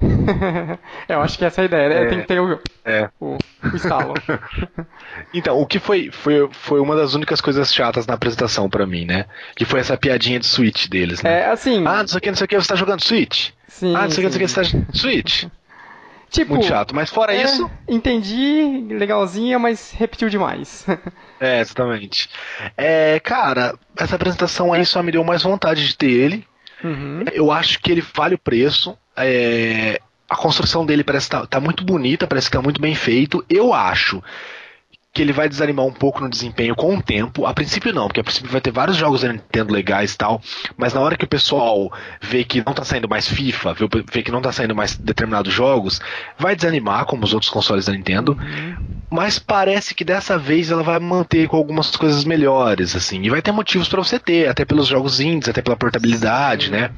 eu acho que essa é a ideia, né? É. Tem que ter o, É. o, o estalo. Então, o que foi, foi, foi uma das únicas coisas chatas na apresentação pra mim, né? Que foi essa piadinha de Switch deles, né? É, assim. Ah, não sei o que, não sei o que, você tá jogando Switch? sim, ah, não sei o que, não sei o que, você tá jogando Switch? Tipo, Muito chato. Mas fora é, isso, Entendi, legalzinha, mas repetiu demais. É, exatamente. É, cara, essa apresentação aí só me deu mais vontade de ter ele. Uhum. Eu acho que ele vale o preço. É, a construção dele parece estar tá, muito bonita, parece que tá muito bem feito. Eu acho que ele vai desanimar um pouco no desempenho com o tempo. A princípio não, porque a princípio vai ter vários jogos da Nintendo legais e tal, mas na hora que o pessoal vê que não tá saindo mais FIFA, vê, vê que não tá saindo mais determinados jogos, vai desanimar, como os outros consoles da Nintendo. Mas parece que dessa vez ela vai manter com algumas coisas melhores, assim, e vai ter motivos pra você ter, até pelos jogos indies, até pela portabilidade, né?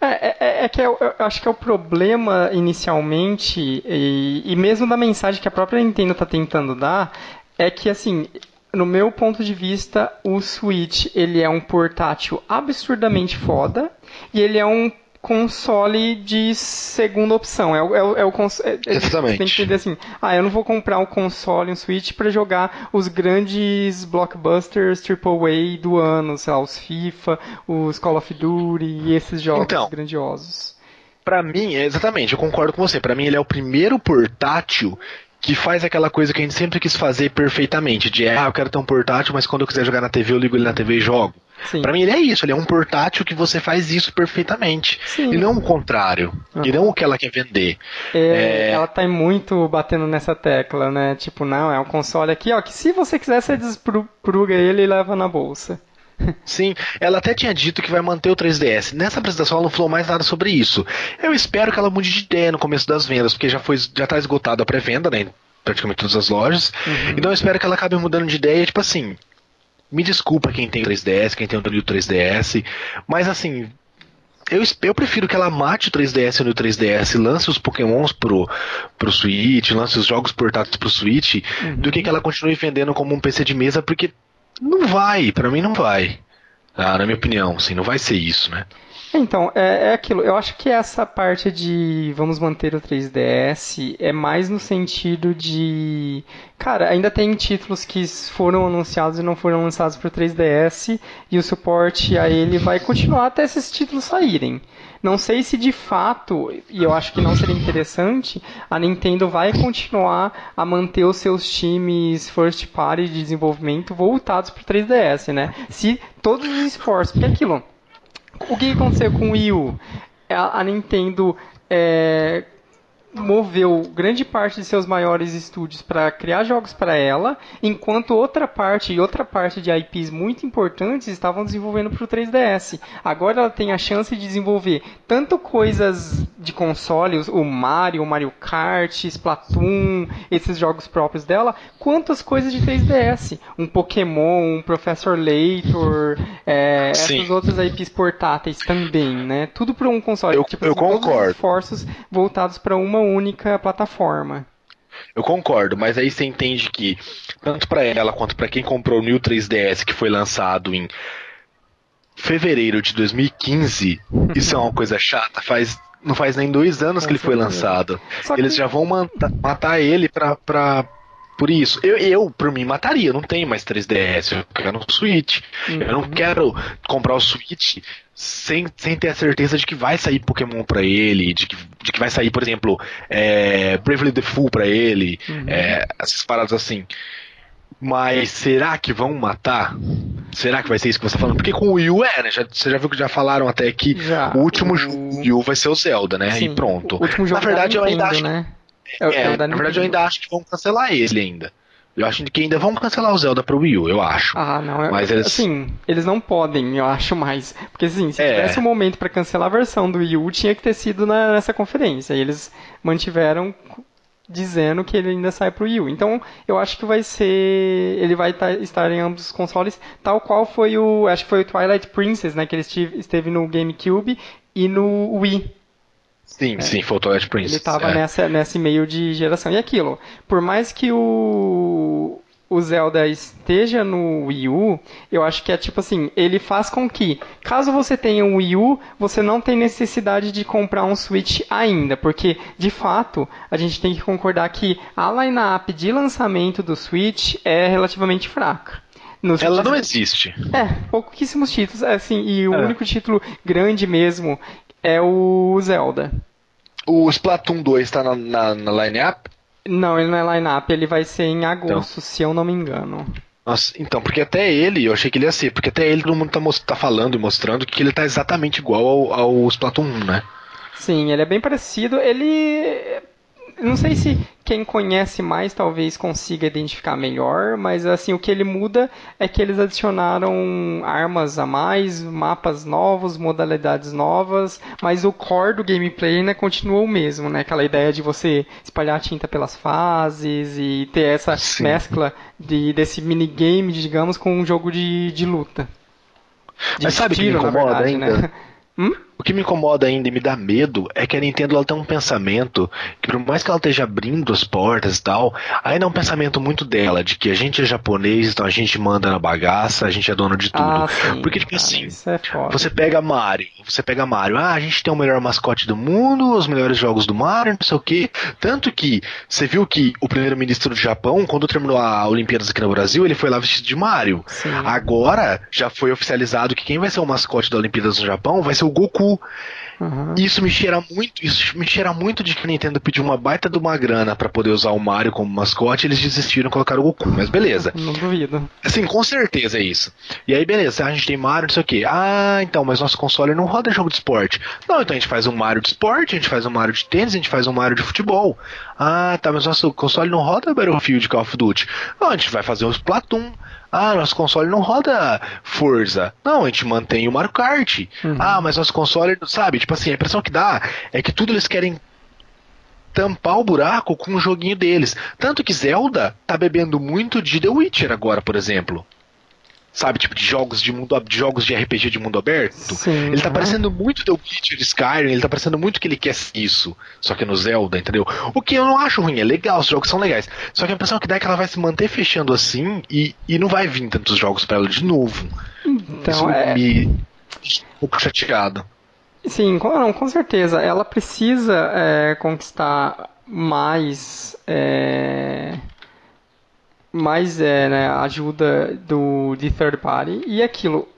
É, é, é que eu, eu acho que é o problema inicialmente, e, e mesmo da mensagem que a própria Nintendo está tentando dar, é que assim, no meu ponto de vista, o Switch ele é um portátil absurdamente foda e ele é um console de segunda opção. É, o- é, o- é o cons- é- é- Exatamente. Você tem que entender assim, ah, eu não vou comprar um console, um Switch para jogar os grandes blockbusters AAA do ano, sei lá, os FIFA, os Call of Duty e esses jogos Então. grandiosos. Pra mim, é, exatamente, eu concordo com você. Pra mim, ele é o primeiro portátil que faz aquela coisa que a gente sempre quis fazer perfeitamente, de ah, eu quero ter um portátil, mas quando eu quiser jogar na TV, eu ligo ele na TV e jogo. Pra mim ele é isso, ele é um portátil que você faz isso perfeitamente. Sim. E não o contrário. E não o que ela quer vender. É, É. Ela tá muito batendo nessa tecla, né? Tipo, não, é um console aqui, ó, que se você quiser, você despruga ele e leva na bolsa. Sim, ela até tinha dito que vai manter o 3DS. Nessa apresentação ela não falou mais nada sobre isso. Eu espero que ela mude de ideia no começo das vendas, porque já foi já tá esgotado a pré-venda, né? Em praticamente todas as lojas. Então eu espero que ela acabe mudando de ideia, tipo assim. Me desculpa quem tem o 3DS, quem tem o New 3DS, mas assim, eu, eu prefiro que ela mate o 3DS no 3DS, lance os Pokémons pro, pro Switch, lance os jogos portáteis pro Switch, do que que ela continue vendendo como um PC de mesa, porque não vai, pra mim não vai. Ah, na minha opinião, assim, não vai ser isso, né? Então, é, é aquilo. Eu acho que essa parte de vamos manter o 3DS é mais no sentido de. Cara, ainda tem títulos que foram anunciados e não foram lançados para o 3DS e o suporte a ele vai continuar até esses títulos saírem. Não sei se de fato, e eu acho que não seria interessante, a Nintendo vai continuar a manter os seus times first party de desenvolvimento voltados para o 3DS, né? Se todos os esforços, porque é aquilo, o que aconteceu com o Wii U? A, a Nintendo é, moveu grande parte de seus maiores estúdios para criar jogos para ela, enquanto outra parte e outra parte de IPs muito importantes estavam desenvolvendo para o 3DS. Agora ela tem a chance de desenvolver tanto coisas de consoles, o Mario, o Mario Kart, Splatoon, esses jogos próprios dela, quanto as coisas de 3DS. Um Pokémon, um Professor Laytor, é, essas outras IPs portáteis também, né? Tudo para um console. Eu- tipo, eu assim, todos os concordo. esforços voltados para uma única plataforma. Eu concordo, mas aí você entende que, tanto pra ela quanto pra quem comprou o New 3DS, que foi lançado em fevereiro de 2015, isso é uma coisa chata, faz. Não faz nem dois anos que ele foi lançado. Eles já vão mata- matar ele pra, pra, por isso. Eu, eu, por mim, mataria. Eu não tenho mais 3DS. Eu quero um Switch. Eu não Uhum. quero comprar o Switch sem, sem ter a certeza de que vai sair Pokémon pra ele. De que, de que vai sair, por exemplo, é, Bravely Default pra ele. Uhum. é, essas paradas assim. Mas será que vão matar? Será que vai ser isso que você tá falando? Porque com o Wii U é, né? Já, você já viu que já falaram até que Já. o último O- jogo Wii U vai ser o Zelda, né? Sim, e pronto. Na verdade, da eu ainda acho né? É, É, é na verdade, eu ainda acho que vão cancelar ele ainda. Eu acho que ainda vão cancelar o Zelda pro Wii U, eu acho. Ah, não. é- Mas eles- Assim, eles não podem, eu acho mais. Porque assim, se É. tivesse um momento pra cancelar a versão do Wii U, tinha que ter sido na- nessa conferência. E eles mantiveram dizendo que ele ainda sai pro Wii U. Então, eu acho que vai ser. Ele vai tá- estar em ambos os consoles, tal qual foi o. Acho que foi o Twilight Princess, né? Que ele estive- esteve no GameCube e no Wii. Sim, sim, foi o Twilight Princess. Ele tava é. nessa, nesse meio de geração. E aquilo, por mais que o, o Zelda esteja no Wii U, eu acho que é tipo assim, ele faz com que, caso você tenha um Wii U, você não tem necessidade de comprar um Switch ainda, porque de fato a gente tem que concordar que a line-up de lançamento do Switch é relativamente fraca. Nos Ela não existe. É, pouquíssimos títulos, assim, e o é. único título grande mesmo é o Zelda. O Splatoon 2 está na, na, na line-up? Não, ele não é line-up, ele vai ser em agosto, então. se eu não me engano. Nossa, então, porque até ele, eu achei que ele ia ser, porque até ele todo mundo tá, tá falando e mostrando que ele tá exatamente igual ao, ao Splatoon 1, né? Sim, ele é bem parecido. Ele não sei se quem conhece mais talvez consiga identificar melhor, mas assim, o que ele muda é que eles adicionaram armas a mais, mapas novos, modalidades novas, mas o core do gameplay né, continua o mesmo, né? Aquela ideia de você espalhar tinta pelas fases e ter essa Sim. mescla de, desse minigame, digamos, com um jogo de, de luta. De mas sabe o que me incomoda verdade, ainda? Né? Hum? O que me incomoda ainda e me dá medo é que a Nintendo ela tem um pensamento que, por mais que ela esteja abrindo as portas e tal, ainda é um pensamento muito dela, de que a gente é japonês, então a gente manda na bagaça, a gente é dono de tudo. Ah, sim, Porque, tipo assim, é você pega Mario, você pega Mario, ah, a gente tem o melhor mascote do mundo, os melhores jogos do Mario, não sei o quê. Tanto que você viu que o primeiro-ministro do Japão, quando terminou a Olimpíadas aqui no Brasil, ele foi lá vestido de Mario. Sim. Agora já foi oficializado que quem vai ser o mascote da Olimpíadas no Japão vai ser o Goku. Uhum. Isso me cheira muito, isso me cheira muito de que a Nintendo pediu uma baita de uma grana para poder usar o Mario como mascote, e eles desistiram e colocaram o Goku, mas beleza. Não duvido. Assim, com certeza é isso. E aí beleza, a gente tem Mario, não sei o que. Ah, então, mas nosso console não roda jogo de esporte. Não, então a gente faz um Mario de esporte, a gente faz um Mario de tênis, a gente faz um Mario de futebol. Ah, tá, mas nosso console não roda Battlefield Call of Duty. Não, a gente vai fazer os Splatoon. Ah, nosso console não roda Forza. Não, a gente mantém o Mario Kart. Uhum. Ah, mas nosso console, sabe? Tipo assim, a impressão que dá é que tudo eles querem tampar o buraco com o joguinho deles. Tanto que Zelda tá bebendo muito de The Witcher agora, por exemplo sabe, tipo de jogos de mundo de jogos de RPG de mundo aberto. Sim, ele tá parecendo muito The Witcher Skyrim, ele tá parecendo muito que ele quer isso, só que no Zelda, entendeu? O que eu não acho ruim, é legal, os jogos são legais. Só que a impressão que dá é que ela vai se manter fechando assim e, e não vai vir tantos jogos para ela de novo. Então, isso é... me um pouco chateado. Sim, com, não, com certeza. Ela precisa é, conquistar mais. É mais é, né, ajuda do, de third party. E aquilo,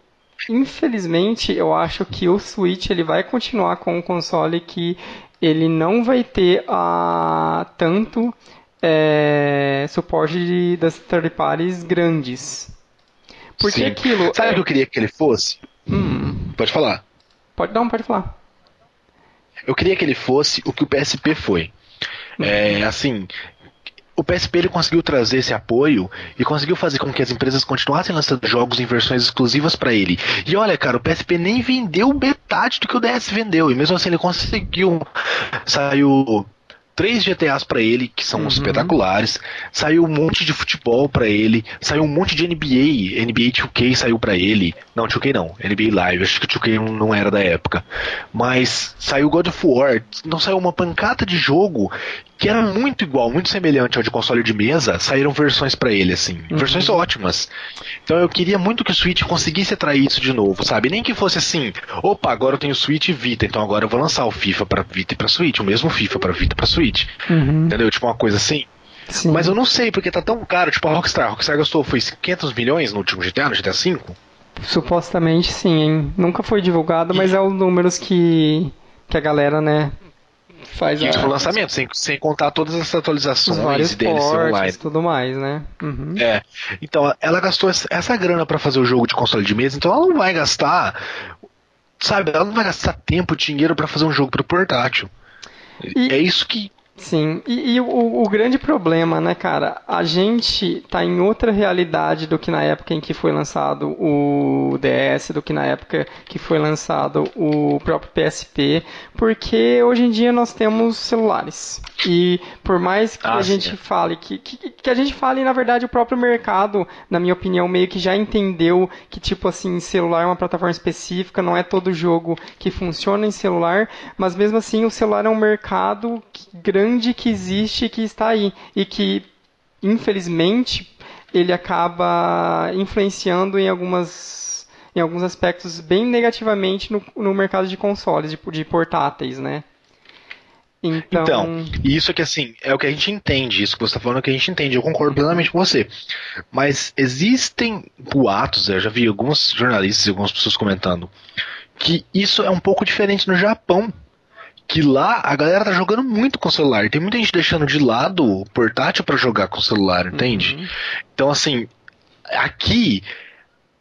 infelizmente, eu acho que o Switch ele vai continuar com um console que ele não vai ter a, tanto é, suporte de, das third parties grandes. Porque Sim. aquilo. Sabe o é... que eu queria que ele fosse? Hum. Pode falar. Pode não, pode falar. Eu queria que ele fosse o que o PSP foi. É, assim, o PSP ele conseguiu trazer esse apoio e conseguiu fazer com que as empresas continuassem lançando jogos em versões exclusivas para ele. E olha, cara, o PSP nem vendeu metade do que o DS vendeu. E mesmo assim ele conseguiu. Saiu três GTAs para ele, que são uhum. espetaculares. Saiu um monte de futebol para ele. Saiu um monte de NBA. NBA 2K saiu para ele. Não, 2K não. NBA Live. Acho que 2K não era da época. Mas saiu God of War. Não saiu uma pancada de jogo que era muito igual, muito semelhante ao de console de mesa, saíram versões para ele, assim. Uhum. Versões ótimas. Então eu queria muito que o Switch conseguisse atrair isso de novo, sabe? Nem que fosse assim, opa, agora eu tenho Switch e Vita, então agora eu vou lançar o FIFA para Vita e pra Switch, o mesmo FIFA para Vita e pra Switch. Uhum. Entendeu? Tipo uma coisa assim. Sim. Mas eu não sei, porque tá tão caro, tipo a Rockstar. A Rockstar gastou, foi 500 milhões no último GTA, no GTA V? Supostamente sim, hein? Nunca foi divulgado, mas é os números que, que a galera, né, faz e a... lançamento, sem, sem contar todas as atualizações e DLC online. tudo mais, né? Uhum. É. Então, ela gastou essa grana para fazer o jogo de console de mesa, então ela não vai gastar, sabe, ela não vai gastar tempo e dinheiro para fazer um jogo pro portátil. E... É isso que Sim, e, e o, o, grande problema, né, cara, a gente tá em outra realidade do que na época em que foi lançado o DS, do que na época que foi lançado o próprio PSP, porque hoje em dia nós temos celulares. E por mais que ah, a sim. gente fale, que, que, que, a gente fale, na verdade, o próprio mercado, na minha opinião, meio que já entendeu que, tipo assim, celular é uma plataforma específica, não é todo jogo que funciona em celular, mas mesmo assim o celular é um mercado grande grande que existe que está aí e que, infelizmente, ele acaba influenciando em algumas em alguns aspectos bem negativamente no, no mercado de consoles, de, de portáteis, né? Então... então, isso é que assim, é o que a gente entende, isso que você está falando é o que a gente entende, eu concordo plenamente com você. Mas existem boatos, eu já vi alguns jornalistas e algumas pessoas comentando, que isso é um pouco diferente no Japão. Que lá a galera tá jogando muito com celular. Tem muita gente deixando de lado o portátil para jogar com celular, entende? Uhum. Então, assim, aqui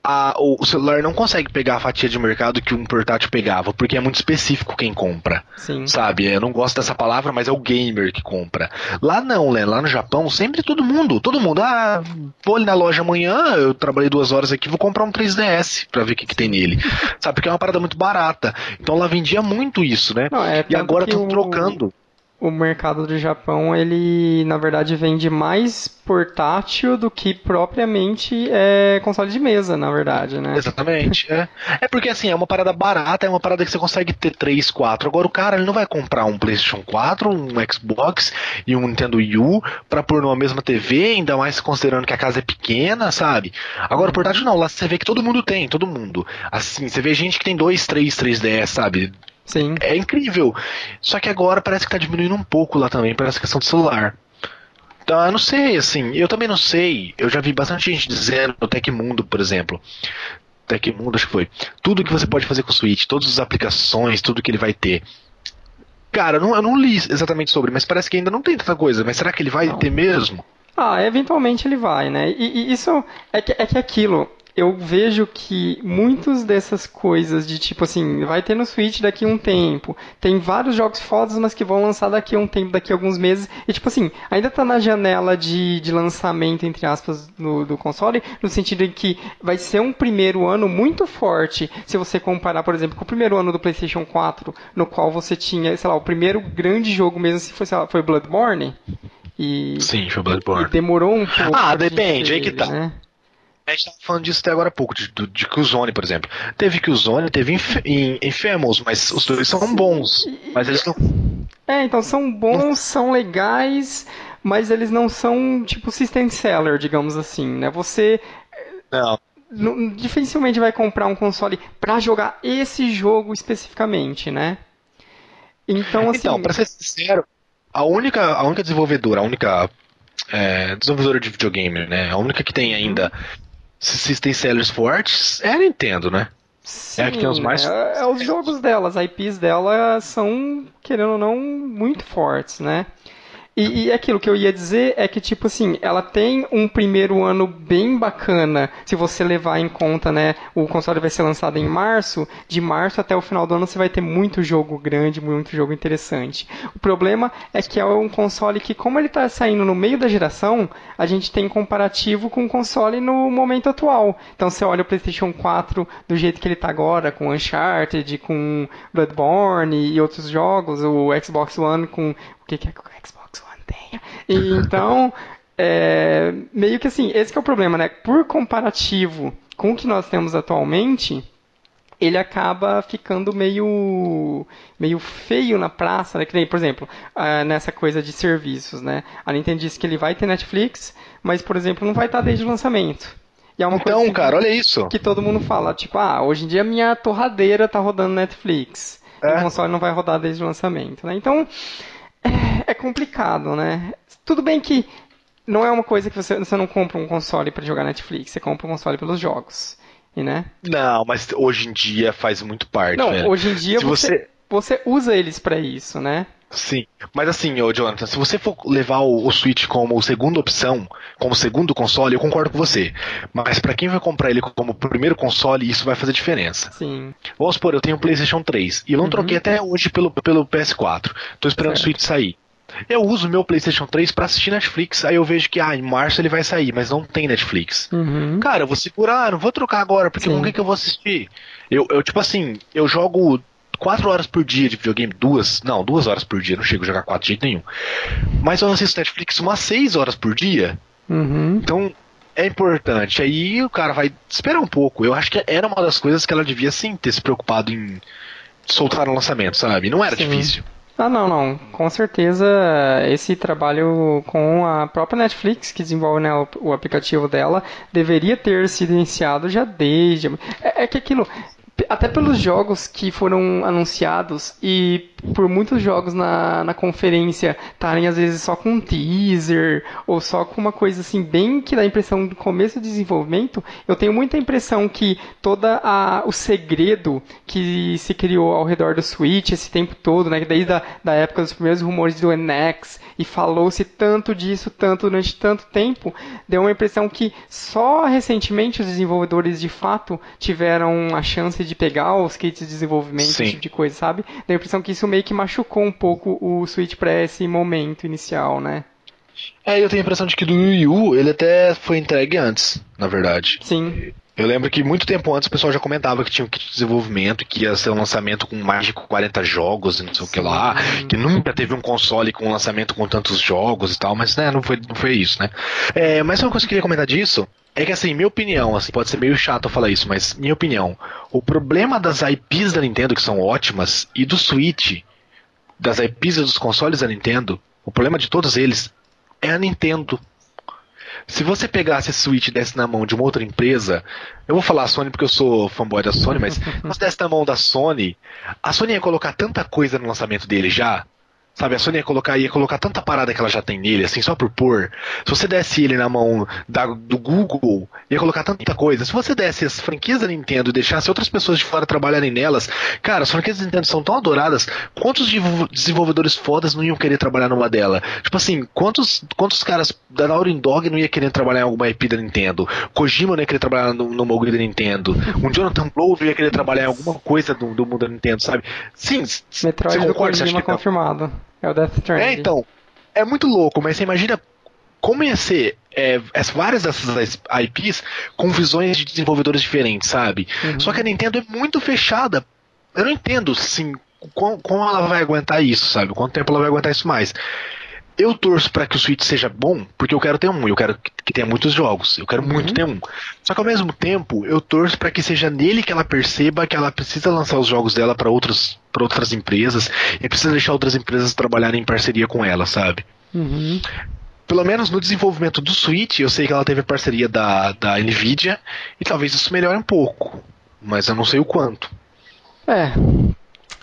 a, o, celular não consegue pegar a fatia de mercado que um portátil pegava, porque é muito específico quem compra. Sim. Sabe? Eu não gosto dessa palavra, mas é o gamer que compra. Lá não, né? Lá no Japão, sempre todo mundo, todo mundo, ah, vou ali na loja amanhã, eu trabalhei duas horas aqui, vou comprar um 3DS pra ver o que, que tem nele. Sabe? Porque é uma parada muito barata. Então lá vendia muito isso, né? Não, é e agora estão trocando o mercado do Japão, ele na verdade vende mais portátil do que propriamente é, console de mesa, na verdade, né? Exatamente. é. é porque assim, é uma parada barata, é uma parada que você consegue ter 3, 4. Agora o cara ele não vai comprar um PlayStation 4, um Xbox e um Nintendo Wii U pra pôr numa mesma TV, ainda mais considerando que a casa é pequena, sabe? Agora o portátil não, lá você vê que todo mundo tem, todo mundo. Assim, você vê gente que tem 2, 3, 3DS, sabe? Sim. É incrível. Só que agora parece que tá diminuindo um pouco lá também, para essa questão do celular. Então, eu não sei, assim, eu também não sei. Eu já vi bastante gente dizendo no Tecmundo, por exemplo. Tecmundo, acho que foi. Tudo que você pode fazer com o Switch, todas as aplicações, tudo que ele vai ter. Cara, eu não, eu não li exatamente sobre, mas parece que ainda não tem tanta coisa. Mas será que ele vai não. ter mesmo? Ah, eventualmente ele vai, né? E, e isso é que, é que aquilo eu vejo que muitas dessas coisas de tipo assim, vai ter no Switch daqui a um tempo, tem vários jogos fodas, mas que vão lançar daqui a um tempo, daqui a alguns meses, e tipo assim, ainda tá na janela de, de lançamento, entre aspas, no, do console, no sentido em que vai ser um primeiro ano muito forte, se você comparar, por exemplo, com o primeiro ano do PlayStation 4, no qual você tinha, sei lá, o primeiro grande jogo mesmo, se foi, lá, foi Bloodborne. E, Sim, foi Bloodborne. E demorou um pouco. Ah, depende, aí que tá. Né? A gente tava falando disso até agora há pouco, de, de, Killzone, por exemplo. Teve Killzone, teve Inf Infamous, mas os dois são bons. Mas eles não. É, então são bons, são legais, mas eles não são tipo system seller, digamos assim, né? Você. Não. Dificilmente vai comprar um console para jogar esse jogo especificamente, né? Então, assim. Então, pra ser sincero, a única, a única desenvolvedora, a única é, desenvolvedora de videogame, né? A única que tem ainda System sellers fortes é a Nintendo, né? Sim, é que tem os mais. É, é, os jogos delas, as IPs dela são, querendo ou não, muito fortes, né? E, e, aquilo que eu ia dizer é que, tipo assim, ela tem um primeiro ano bem bacana, se você levar em conta, né? O console vai ser lançado em março, de março até o final do ano você vai ter muito jogo grande, muito jogo interessante. O problema é que é um console que, como ele está saindo no meio da geração, a gente tem comparativo com o console no momento atual. Então você olha o PlayStation 4 do jeito que ele está agora, com Uncharted, com Bloodborne e outros jogos, o Xbox One com. O que, que é E, então, é, meio que assim, esse que é o problema, né? Por comparativo com o que nós temos atualmente, ele acaba ficando meio meio feio na praça, né? Que nem, por exemplo, uh, nessa coisa de serviços, né? A Nintendo disse que ele vai ter Netflix, mas, por exemplo, não vai estar desde o lançamento. E é uma então, coisa que, cara, olha isso. Que todo mundo fala, tipo, ah, hoje em dia minha torradeira tá rodando Netflix. É. E o console não vai rodar desde o lançamento, né? Então, é, é complicado, né? Tudo bem que não é uma coisa que você, você não compra um console para jogar Netflix, você compra um console pelos jogos. E, né? Não, mas hoje em dia faz muito parte. Não, velho. hoje em dia você, você, você usa eles para isso, né? Sim, mas assim, ô Jonathan, se você for levar o, o Switch como segunda opção, como segundo console, eu concordo com você. Mas para quem vai comprar ele como primeiro console, isso vai fazer diferença. Sim. Vamos supor, eu tenho um PlayStation 3 e eu não uhum. troquei até hoje pelo, pelo PS4. Tô esperando certo. o Switch sair. Eu uso meu PlayStation 3 para assistir Netflix, aí eu vejo que ah, em março ele vai sair, mas não tem Netflix. Uhum. Cara, eu vou segurar, não vou trocar agora, porque Sim. com que, que eu vou assistir? Eu, eu, tipo assim, eu jogo quatro horas por dia de videogame, duas, não, duas horas por dia, não chego a jogar quatro de jeito nenhum. Mas eu assisto Netflix umas seis horas por dia. Uhum. Então é importante. Aí o cara vai esperar um pouco. Eu acho que era uma das coisas que ela devia sim ter se preocupado em soltar no lançamento, sabe? Não era sim. difícil. Ah, não, não. Com certeza esse trabalho com a própria Netflix, que desenvolve né, o, o, aplicativo dela, deveria ter sido iniciado já desde. É, é que aquilo até pelos jogos que foram anunciados e por muitos jogos na, na conferência estarem às vezes só com um teaser ou só com uma coisa assim bem que dá a impressão do começo do desenvolvimento, eu tenho muita impressão que toda a, o segredo que se criou ao redor do Switch esse tempo todo, né, desde a da época dos primeiros rumores do NX e falou-se tanto disso, tanto durante tanto tempo, deu uma impressão que só recentemente os desenvolvedores de fato tiveram a chance de pegar os kits de desenvolvimento, Sim. esse tipo de coisa, sabe? Deu a impressão que isso meio que machucou um pouco o Switch para esse momento inicial, né? É, eu tenho a impressão de que do Wii U ele até foi entregue antes, na verdade. Sim. Eu lembro que muito tempo antes o pessoal já comentava que tinha um kit de desenvolvimento, que ia ser um lançamento com mais de 40 jogos e não sei Sim. o que lá, que nunca teve um console com um lançamento com tantos jogos e tal, mas né, não foi, não foi isso, né? É, mas uma coisa que eu queria comentar disso é que assim, minha opinião, assim, pode ser meio chato eu falar isso, mas minha opinião, o problema das IPs da Nintendo, que são ótimas, e do Switch, das IPs e dos consoles da Nintendo, o problema de todos eles é a Nintendo. Se você pegasse esse Switch e desse na mão de uma outra empresa, eu vou falar a Sony porque eu sou fanboy da Sony, mas se você desse na mão da Sony, a Sony ia colocar tanta coisa no lançamento dele já, Sabe, a Sony ia colocar, ia colocar tanta parada que ela já tem nele, assim, só por pôr. Se você desse ele na mão da, do Google, ia colocar tanta coisa. Se você desse as franquias da Nintendo e deixasse outras pessoas de fora trabalharem nelas, cara, as franquias da Nintendo são tão adoradas, quantos desenvolvedores fodas não iam querer trabalhar numa dela? Tipo assim, quantos, quantos caras da Naughty Dog não ia querer trabalhar em alguma IP da Nintendo? Kojima não ia querer trabalhar no, no Moguri da Nintendo? Um Jonathan Blow não ia querer trabalhar em alguma coisa do, do mundo da Nintendo, sabe? Sim, Metroid você concorda, Kojima confirmado. É o Death Stranding. É, então. É muito louco, mas você imagina como ia ser é, as várias dessas IPs com visões de desenvolvedores diferentes, sabe? Uhum. Só que a Nintendo é muito fechada. Eu não entendo, assim, como, como ela vai aguentar isso, sabe? Quanto tempo ela vai aguentar isso mais eu torço para que o Switch seja bom, porque eu quero ter um, eu quero que tenha muitos jogos, eu quero uhum. muito ter um. Só que ao mesmo tempo, eu torço para que seja nele que ela perceba que ela precisa lançar os jogos dela para outras para outras empresas e precisa deixar outras empresas trabalharem em parceria com ela, sabe? Uhum. Pelo menos no desenvolvimento do Switch, eu sei que ela teve parceria da, da Nvidia e talvez isso melhore um pouco, mas eu não sei o quanto. É,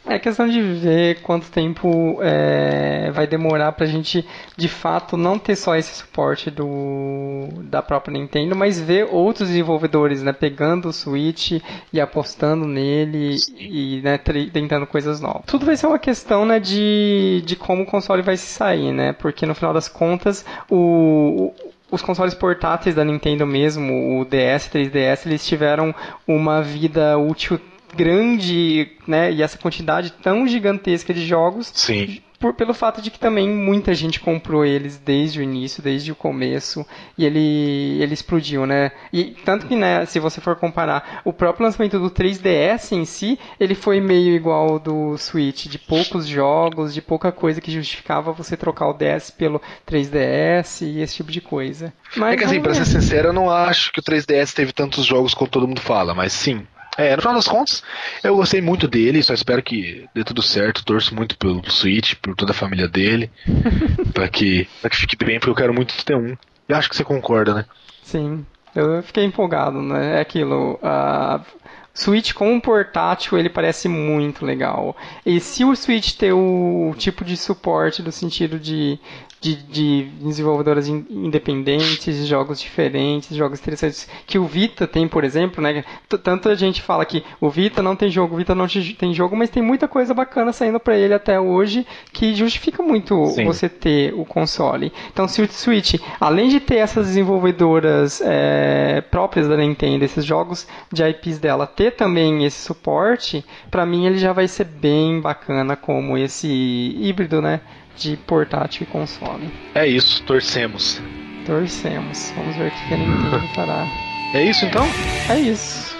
é questão de ver quanto tempo é, vai demorar para a gente, de fato, não ter só esse suporte do, da própria Nintendo, mas ver outros desenvolvedores né, pegando o Switch e apostando nele e né, tentando coisas novas. Tudo vai ser uma questão né, de, de como o console vai se sair, né? Porque no final das contas, o, os consoles portáteis da Nintendo mesmo, o DS, 3DS, eles tiveram uma vida útil grande, né, e essa quantidade tão gigantesca de jogos. Sim. Por, pelo fato de que também muita gente comprou eles desde o início, desde o começo, e ele, ele explodiu, né? E tanto que, né, se você for comparar, o próprio lançamento do 3DS em si, ele foi meio igual ao do Switch, de poucos jogos, de pouca coisa que justificava você trocar o DS pelo 3DS e esse tipo de coisa. Mas, é que assim, pra ser sincero, eu não acho que o 3DS teve tantos jogos como todo mundo fala, mas sim, é, no final das contas, eu gostei muito dele, só espero que dê tudo certo, torço muito pelo Switch, por toda a família dele, para que, pra que fique bem, porque eu quero muito ter um. E acho que você concorda, né? Sim, eu fiquei empolgado, né? É aquilo, a Switch com um portátil, ele parece muito legal. E se o Switch ter o tipo de suporte do sentido de de, de desenvolvedoras independentes, jogos diferentes, jogos interessantes que o Vita tem, por exemplo, né? Tanto a gente fala que o Vita não tem jogo, o Vita não tem jogo, mas tem muita coisa bacana saindo para ele até hoje que justifica muito Sim. você ter o console. Então, se o Switch, além de ter essas desenvolvedoras é, próprias da Nintendo, esses jogos de IPs dela, ter também esse suporte, para mim ele já vai ser bem bacana como esse híbrido, né? de portátil e console. É isso, torcemos. Torcemos. Vamos ver o que a Nintendo fará. É isso então? É isso.